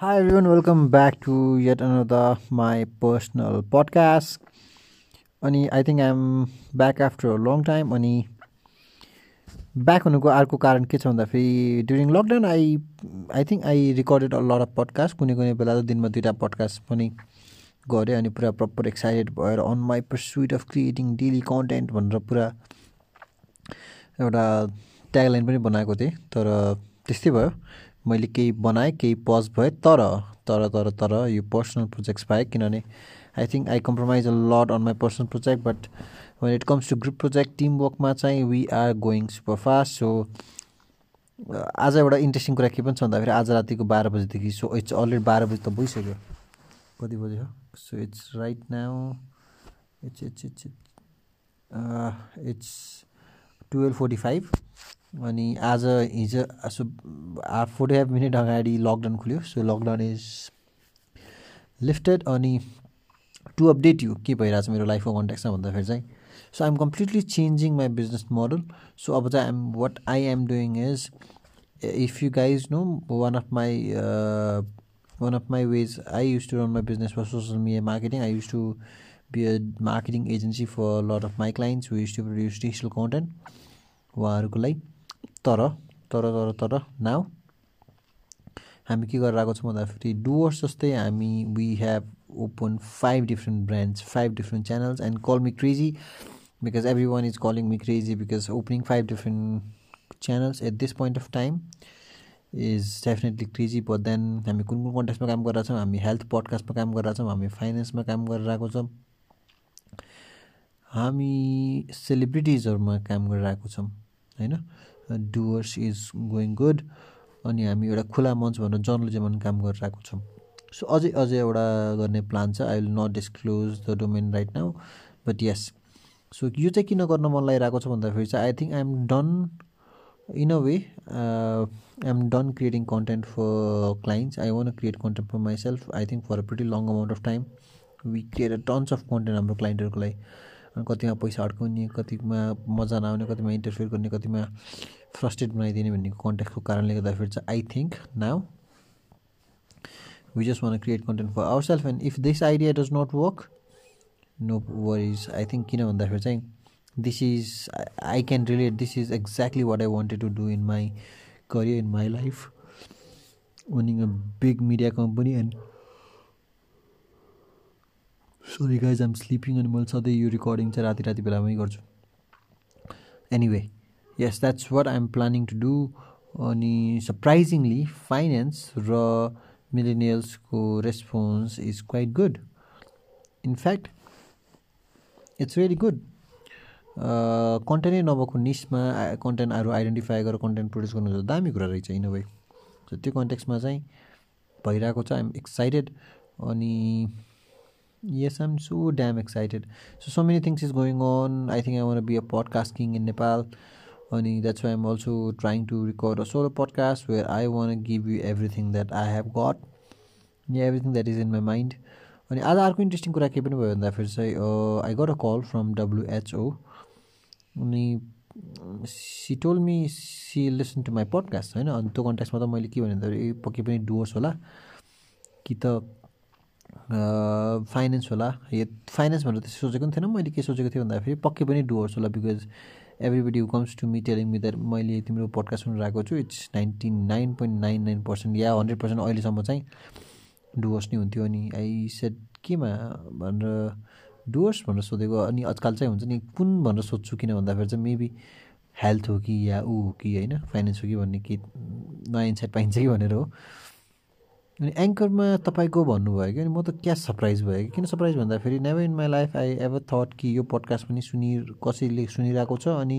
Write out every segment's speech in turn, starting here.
Hi everyone, welcome back to yet another my personal podcast. अनि I think I'm back after long time अनि back हुनुको अर्को कारण के छ भन्दाखेरि during lockdown I I think I recorded a lot of podcast कुनै कुनै बेला त दिनमा दुइटा पडकास्ट पनि गरेँ अनि पुरा प्रपर एक्साइटेड भएर on my pursuit of creating daily content भनेर पुरा एउटा ट्यागलाइन पनि बनाएको थिएँ। तर त्यस्तै भयो। मैले केही बनाएँ केही पज भएँ तर तर तर तर यो पर्सनल प्रोजेक्ट्स बाहेक किनभने I think I compromise a lot on my personal project but when it comes to group project team वर्कमा चाहिँ we are going super fast so आज एउटा इन्ट्रेस्टिङ कुरा के पनि छ भन्दाखेरि आज रातिको बाह्र बजीदेखि सो इट्स अलरेडी बाह्र बजी त भइसक्यो। कति बजी हो? So it's right now it's it's it's it's twelve forty five अनि आज हिजो सो फोर्टी फाइभ मिनट अगाडि लकडाउन खुल्यो। सो लकडाउन इज लिफ्टेड अनि टु अपडेट यु के भइरहेछ मेरो लाइफको कन्ट्याक्समा भन्दाखेरि चाहिँ। So I'm completely changing my business model so अब चाहिँ I'm what I am doing is if you guys know one of my one of my ways I used to run my business for social media marketing I used to be a marketing agency for lot of my clients who used to produce digital content उहाँहरूको लागि तर तर तर तर now हामी के गरेर आएको छौँ भन्दाखेरि डुवर्स जस्तै हामी we have open five different brands five different channels and call me crazy because every one is calling me crazy because opening five different channels at this point of time is definitely crazy but then हामी कुन कुन कन्टेक्समा काम गरिरहेको छौँ? हामी health पडकास्टमा काम गरिरहेको छौँ हामी फाइनेन्समा काम गरिरहेको छौँ। हामी सेलिब्रिटिजहरूमा काम गरिरहेको छौँ होइन? डुवर्स इज गोइङ गुड अनि हामी एउटा खुला मञ्च भनेर जर्नलिजममा काम गरिरहेको छौँ। सो अझै अझै एउटा गर्ने प्लान छ। I will not disclose the domain right now but yes so यो चाहिँ किन गर्न मन लागिरहेको छ भन्दाखेरि चाहिँ I think I am done in a way I am done creating content for clients I want create content for myself I think for a pretty long amount of time we create a tons of content हाम्रो क्लाइन्टहरूको लागि। कतिमा पैसा अड्काउने कतिमा मजा नआउने कतिमा interfere गर्ने कतिमा फ्रस्ट्रेट बनाइदिने भन्ने कन्ट्याक्टको कारणले गर्दाखेरि चाहिँ I think now we just want create content for our self and if this idea does not work no worries I think किन भन्दाखेरि चाहिँ this is I can relate this is exactly what I wanted to do in my career in my life owning a big media company and sorry guys I'm sleeping अनि मैले सधैँ यो recording चाहिँ राति राति बेलामै गर्छु anyway yes that's what I'm planning to do अनि सरप्राइजिङली फाइनेन्स र मिलेनियल्सको response is quite good in fact it's very good कन्टेन्टै नभएको निसमा कन्टेन्टहरू आइडेन्टिफाई गरेर कन्टेन्ट प्रड्युस गर्नु त दामी कुरा रहेछ इन सो त्यो कन्टेक्समा चाहिँ भइरहेको छ आइएम एक्साइटेड अनि Yes, I'm so damn excited. So, so many things is going on. I think I want to be a podcast king in Nepal. And that's why I'm also trying to record a solo podcast where I want to give you everything that I have got. Yeah, everything that is in my mind. अनि आज अर्को interesting कुरा के पनि भयो भन्दाखेरि चाहिँ I got a call from WHO अनि she told me she listen to my podcast होइन अनि त्यो कन्ट्याक्समा त मैले के भने भन्दाखेरि पक्कै पनि डुवर्स होला कि त फाइनेन्स होला। यो फाइनेन्स भनेर त्यस्तो सोचेको पनि थिएन। मैले के सोचेको थिएँ भन्दाखेरि पक्कै पनि डुवर्स होला because everybody who comes to me telling me that मैले तिम्रो पडकास्ट सुनिरहेको छु it's ninety nine point nine nine percent yeah hundred percent अहिलेसम्म चाहिँ डुवर्स नै हुन्थ्यो। अनि आई सेट केमा भनेर डुवर्स भनेर सोधेको। अनि आजकल चाहिँ हुन्छ नि कुन भनेर सोध्छु किन भन्दाखेरि चाहिँ मेबी हेल्थ हो कि या ऊ हो कि होइन? फाइनेन्स हो कि भन्ने के नयाँ इन्साइट पाइन्छ कि भनेर हो। अनि एङ्करमा तपाईँको भन्नुभयो कि अनि म त क्या सरप्राइज भयो कि? किन सरप्राइज भन्दाखेरि never in my life I ever thought कि यो पडकास्ट पनि सुनि कसैले सुनिरहेको छ अनि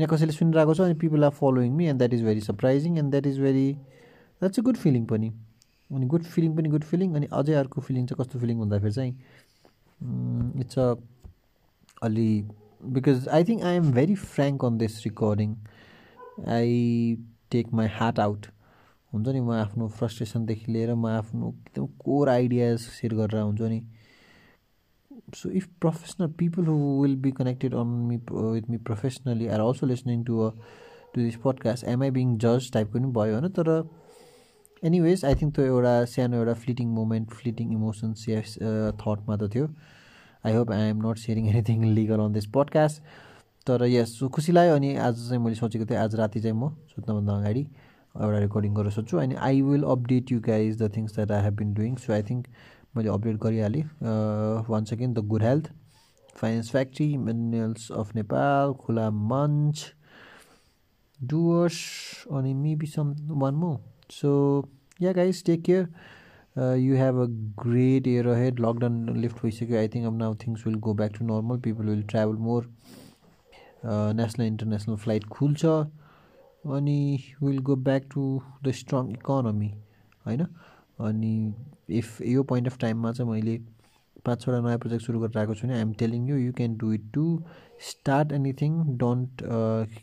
यहाँ कसैले सुनिरहेको छ अनि people are following me and that is very surprising and that is very that's a good feeling पनि। अनि गुड फिलिङ पनि गुड फिलिङ अनि अझै अर्को फिलिङ चाहिँ कस्तो फिलिङ भन्दाखेरि चाहिँ इट्स अ अलि because I think I am very frank on this recording I take my heart out हुन्छ नि म आफ्नो फ्रस्ट्रेसनदेखि लिएर म आफ्नो एकदम कोर आइडियाज सेयर गरेर हुन्छ नि so if professional people who will be connected on me with me professionally are also listening to a to this podcast am I being जज टाइपको पनि भयो होइन? तर एनिवेज आई थिङ्क त्यो एउटा सानो एउटा फ्लिटिङ मोमेन्ट फ्लिटिङ इमोसन्स या थट मात्र थियो। I hope I am not sharing anything legal on this podcast तर यस खुसी लाग्यो अनि आज चाहिँ मैले सोचेको थिएँ आज राति चाहिँ म सुत्नुभन्दा अगाडि एउटा रेकर्डिङ गरेर सोध्छु अनि I will update you guys the things that I have been doing so I think मैले update गरिहालेँ। One second the good health finance factory minerals of Nepal Khula Manch Doers अनि maybe some one more so yeah guys take care you have a great year ahead lockdown lift भइसक्यो I think अब now things will go back to normal people will travel more national international flight खुल्छ। अनि will go back to the strong economy होइन? अनि if यो point of टाइममा चाहिँ मैले पाँच छवटा नयाँ प्रोजेक्ट सुरु गरेर आएको छु भने I'm telling you you can do it to start anything don't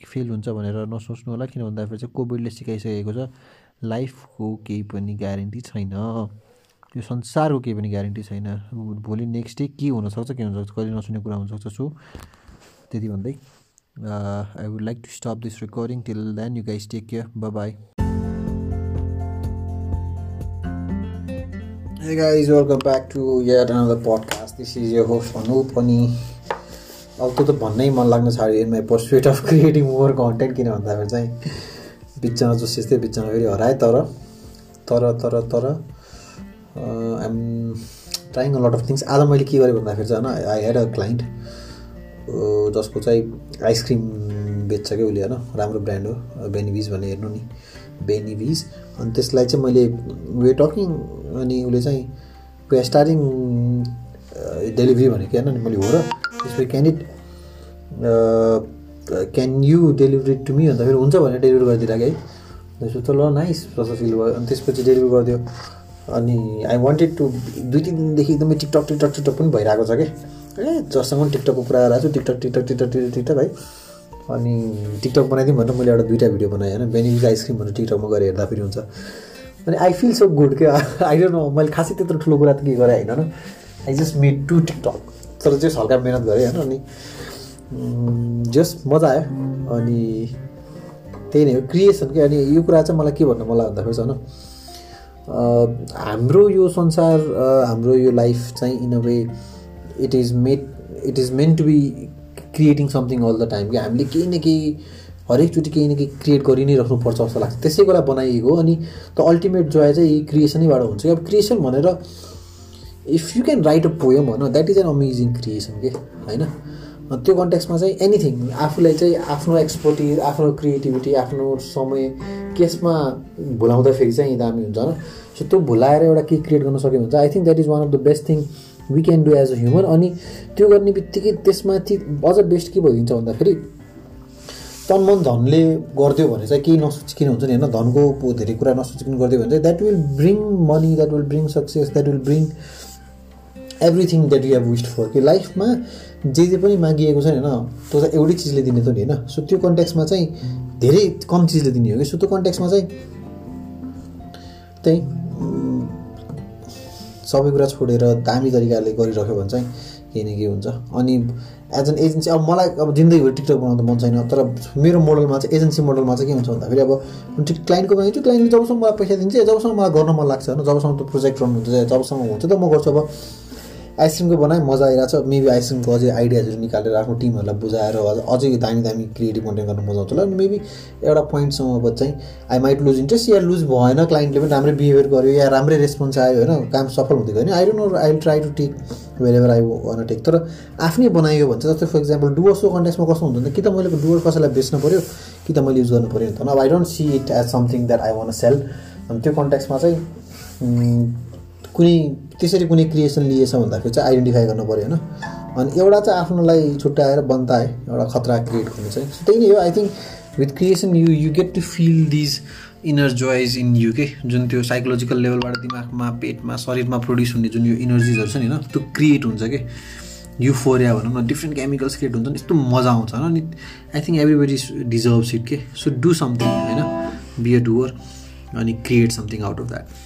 fail हुन्छ भनेर नसोच्नु होला किन भन्दाखेरि चाहिँ कोभिडले सिकाइसकेको छ। लाइफको केही पनि ग्यारेन्टी छैन। यो संसारको केही पनि ग्यारेन्टी छैन। भोलि नेक्स्ट डे के हुनसक्छ के हुनसक्छ कहिले नसुने कुरा हुनसक्छ सो त्यति भन्दै। I would like to stop this recording till then you guys take care bye Hey guys, welcome back to yet another podcast. This is your host Anup अनि अब त्यो त भन्नै मन लाग्न छाड्यो in my pursuit of creating more content किन भन्दाखेरि चाहिँ बिचमा जो त्यस्तै बिचमा फेरि हराएँ तर तर तर तर I'm trying a lot of things आज मैले के गरेँ भन्दाखेरि चाहिँ होइन आई हेड अ क्लाइन्ट जसको चाहिँ आइसक्रिम बेच्छ क्या उसले होइन? राम्रो ब्रान्ड हो बेनिभिज भनेर हेर्नु नि। बेनिभिज अनि त्यसलाई चाहिँ मैले वे टकिङ अनि उसले चाहिँ वे स्टार्टिङ डेलिभरी भनेको होइन? अनि मैले हो र त्यसपछि can it can you delivery to me भन्दाखेरि हुन्छ भनेर डेलिभरी गरिदिरहेको है। त्यसपछि त ल नाइस प्रसर फिल भयो अनि त्यसपछि डेलिभरी गरिदियो। अनि आई वान्टेड टु दुई तिन दिनदेखि एकदमै टिकटक टिकटक टिकटक पनि भइरहेको छ कि? ए जससँग पनि टिकटकको कुरा आइरहेको छु TikTok TikTok TikTok TikTok TikTok है। अनि टिकटक बनाइदिउँ भनेर मैले एउटा दुइटा भिडियो बनाएँ होइन। बेनिफिट आइसक्रिम भनेर टिकटकमा गएर हेर्दाखेरि हुन्छ। अनि आई फिल सो गुड क्या आई डोन्ट नो मैले खासै त्यत्रो ठुलो कुरा त के गरेँ होइन I just made to TikTok तर जस हल्का मिहिनेत गरेँ होइन अनि जस्ट मजा आयो। अनि त्यही नै हो क्रिएसन क्या अनि यो कुरा चाहिँ मलाई के भन्नु मलाई भन्दाखेरि चाहिँ होइन हाम्रो यो संसार हाम्रो यो लाइफ चाहिँ in a way it is made it is meant to be creating something all the time कि हामीले केही न केही हरेकचोटि केही न केही क्रिएट गरि नै राख्नुपर्छ जस्तो लाग्छ। त्यसैको लागि बनाइएको अनि त अल्टिमेट जोय चाहिँ क्रिएसनैबाट हुन्छ। अब क्रिएसन भनेर if you can write a poem होइन that is an amazing creation के? होइन? त्यो कन्टेक्समा चाहिँ एनिथिङ आफूलाई चाहिँ आफ्नो एक्सपर्टिज आफ्नो क्रिएटिभिटी आफ्नो समय केसमा भुलाउँदाखेरि चाहिँ दामी हुन्छ होइन? सो त्यो भुलाएर एउटा केही क्रिएट गर्न सक्यो भने I think that is one of the best thing we can do as a human अनि त्यो गर्ने बित्तिकै त्यसमाथि अझ बेस्ट के भइदिन्छ भन्दाखेरि तन मन धनले गरिदियो भने चाहिँ केही नसोचिकन हुन्छ नि होइन? धनको धेरै कुरा नसोचिकन गरिदियो भने चाहिँ that will bring money that will bring success that will bring everything that you have wished for कि लाइफमा जे जे पनि मागिएको छ नि होइन त्यो चाहिँ एउटै चिजले दिने त नि होइन। सो त्यो कन्ट्याक्समा चाहिँ धेरै कम चिजले दिने हो कि? सो त्यो कन्ट्याक्समा चाहिँ त्यही सबै कुरा छोडेर दामी तरिकाले गरिरह्यो भने चाहिँ केही न केही हुन्छ। अनि एज एन एजेन्सी अब मलाई अब जिन्दगीभरि टिकटक बनाउनु मन छैन तर मेरो मोडलमा चाहिँ एजेन्सी मोडलमा चाहिँ के हुन्छ भन्दाखेरि अब क्लाइन्टको बनाइन्छु क्लाइन्टले जबसम्म मलाई पैसा दिन्छ जबसम्म मलाई गर्न मन लाग्छ होइन? जबसम्म त्यो प्रोजेक्ट रन हुन्छ जबसम्म हुन्छ त म गर्छु। अब आइसक्रिमको बनाएँ मजा आइरहेको छ। मेबी आइसक्रिमको अझै आइडियाजहरू निकालेर आफ्नो टिमहरूलाई बुझाएर अझै दामी दामी क्रिएटिभ कन्टेन्ट गर्नु मजा आउँछ। होला अनि मेबी एउटा पोइन्टसम्म अब चाहिँ आई माइट लुज इन्ट्रेस्ट या लुज भएन क्लाइन्टले पनि राम्रै बिहेभियर गर्यो या राम्रै रेस्पोन्स आयो होइन काम सफल हुँदै गयो। भने I don't know I will try to take wherever I want take तर आफ्नै बनाइयो भने चाहिँ जस्तै फर इक्जाम्पल डुवर्सको कन्टेक्समा कस्तो हुन्छ कि त मैले डुवर कसैलाई बेच्नु पऱ्यो कि त मैले युज गर्नु पऱ्यो नि त। अब I don't see it as something that I want sell अनि त्यो कन्ट्याक्समा चाहिँ कुनै त्यसरी कुनै क्रिएसन लिएछ भन्दाखेरि चाहिँ आइडेन्टिफाई गर्नु पऱ्यो होइन। अनि एउटा चाहिँ आफ्नोलाई छुट्याएर बन्ताए एउटा खतरा क्रिएट गर्नु चाहिँ। त्यही नै हो I think with creation you you get to feel these inner joys in you के जुन त्यो साइकोलोजिकल लेभलबाट दिमागमा पेटमा शरीरमा प्रड्युस हुने जुन यो इनर्जिजहरू छ नि होइन? त्यो क्रिएट हुन्छ कि युफोरिया भनौँ न डिफ्रेन्ट केमिकल्स क्रिएट हुन्छ नि यस्तो मजा आउँछ होइन? अनि I think everybody deserve it के सो डु समथिङ होइन? बी अ डुवर अनि create something out of that